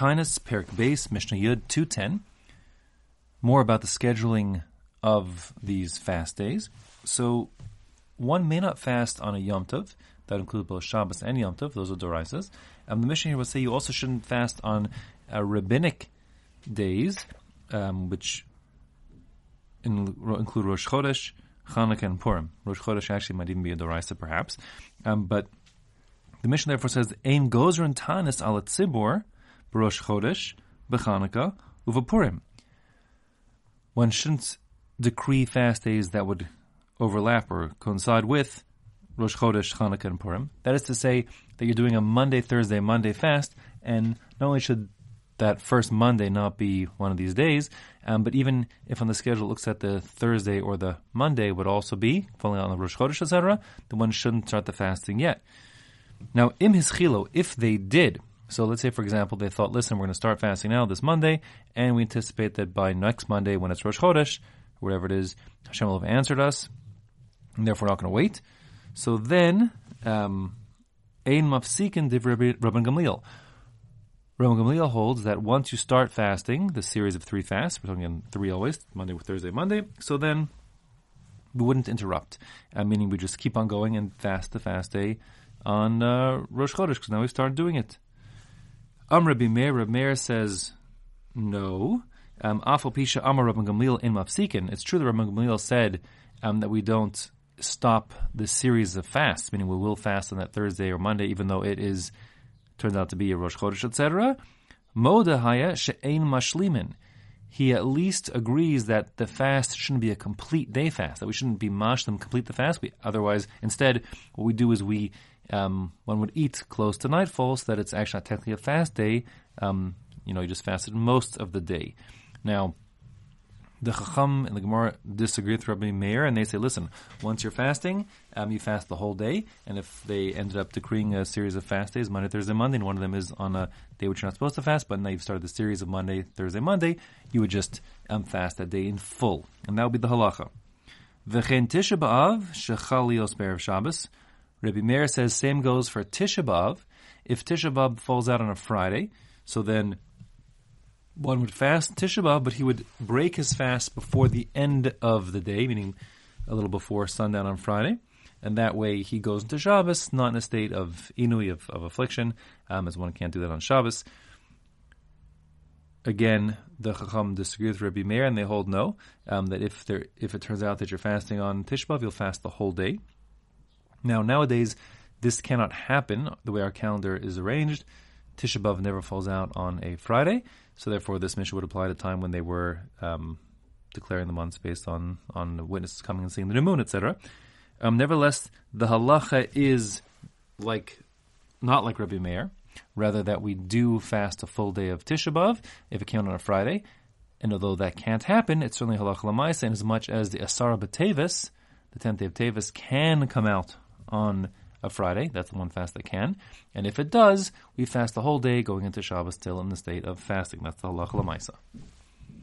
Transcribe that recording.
Taanis, Perek Beis, Mishnah Yud 210. More about the scheduling of these fast days. So, one may not fast on a Yom Tov. That includes both Shabbos and Yom Tov. Those are Doraisas. Um, the Mishnah here will say you also shouldn't fast on uh, rabbinic days, um, which in, include Rosh Chodesh, Chanukah, and Purim. Rosh Chodesh actually might even be a Doraisa, perhaps. Um, but the Mishnah therefore says, Ein gozer and taanis ala tzibor, Rosh Chodesh, B'Chanukah, Uva Purim. One shouldn't decree fast days that would overlap or coincide with Rosh Chodesh, Chanukah, and Purim. That is to say that you're doing a Monday, Thursday, Monday fast, and not only should that first Monday not be one of these days, um, but even if on the schedule it looks at the Thursday or the Monday would also be, falling on the Rosh Chodesh, etc., then one shouldn't start the fasting yet. Now, im hischilo, if they did, so let's say, for example, they thought, listen, we're going to start fasting now this Monday, and we anticipate that by next Monday, when it's Rosh Chodesh, whatever it is, Hashem will have answered us, and therefore we're not going to wait. So then, um, ein mafsikin div Rabban Gamliel. Rabban Gamliel holds that once you start fasting, the series of three fasts, we're talking in three always, Monday, Thursday, Monday, so then we wouldn't interrupt, uh, meaning we just keep on going and fast the fast day on uh, Rosh Chodesh, because now we start doing it. Am Rabbi Meir, Rabbi Meir says no. Um, Afal Pisha Amar Rabban Gamliel in Mafsikin. It's true that Rabban Gamliel said um, that we don't stop the series of fasts, meaning we will fast on that Thursday or Monday, even though it is turns out to be a Rosh Chodesh, etc. Moda Haya She'ein Mashlimin. He at least agrees that the fast shouldn't be a complete day fast, that we shouldn't be mashlim complete the fast. We, otherwise, instead, what we do is we um, one would eat close to nightfall so that it's actually not technically a fast day. Um, you know, you just fasted most of the day. Now, the Chacham and the Gemara disagree with Rabbi Meir, and they say, listen, once you're fasting, um, you fast the whole day, and if they ended up decreeing a series of fast days, Monday, Thursday, Monday, and one of them is on a day which you're not supposed to fast, but now you've started the series of Monday, Thursday, Monday, you would just um, fast that day in full. And that would be the halacha. V'chein Tisha B'Av, shechalios be'erev Shabbos, Rabbi Meir says same goes for Tisha B'Av. If Tisha B'Av falls out on a Friday, so then one would fast Tisha B'Av, but he would break his fast before the end of the day, meaning a little before sundown on Friday. And that way he goes into Shabbos, not in a state of inui, of, of affliction, um, as one can't do that on Shabbos. Again, the Chacham disagree with Rabbi Meir, and they hold no, um, that if there, if it turns out that you're fasting on Tisha B'Av, you'll fast the whole day. Now, nowadays, this cannot happen the way our calendar is arranged. Tisha B'Av never falls out on a Friday, so therefore this Mishnah would apply at a time when they were um, declaring the months based on on the witnesses coming and seeing the new moon, etc. Um, nevertheless, the halacha is like not like Rabbi Meir, rather that we do fast a full day of Tisha B'Av if it came on a Friday. And although that can't happen, it's certainly halacha lamaisa, in as much as the Asara B'Tevis, the tenth day of Tevis, can come out on a Friday. That's the one fast that can. And if it does, we fast the whole day going into Shabbos still in the state of fasting. That's the halacha lamaisa.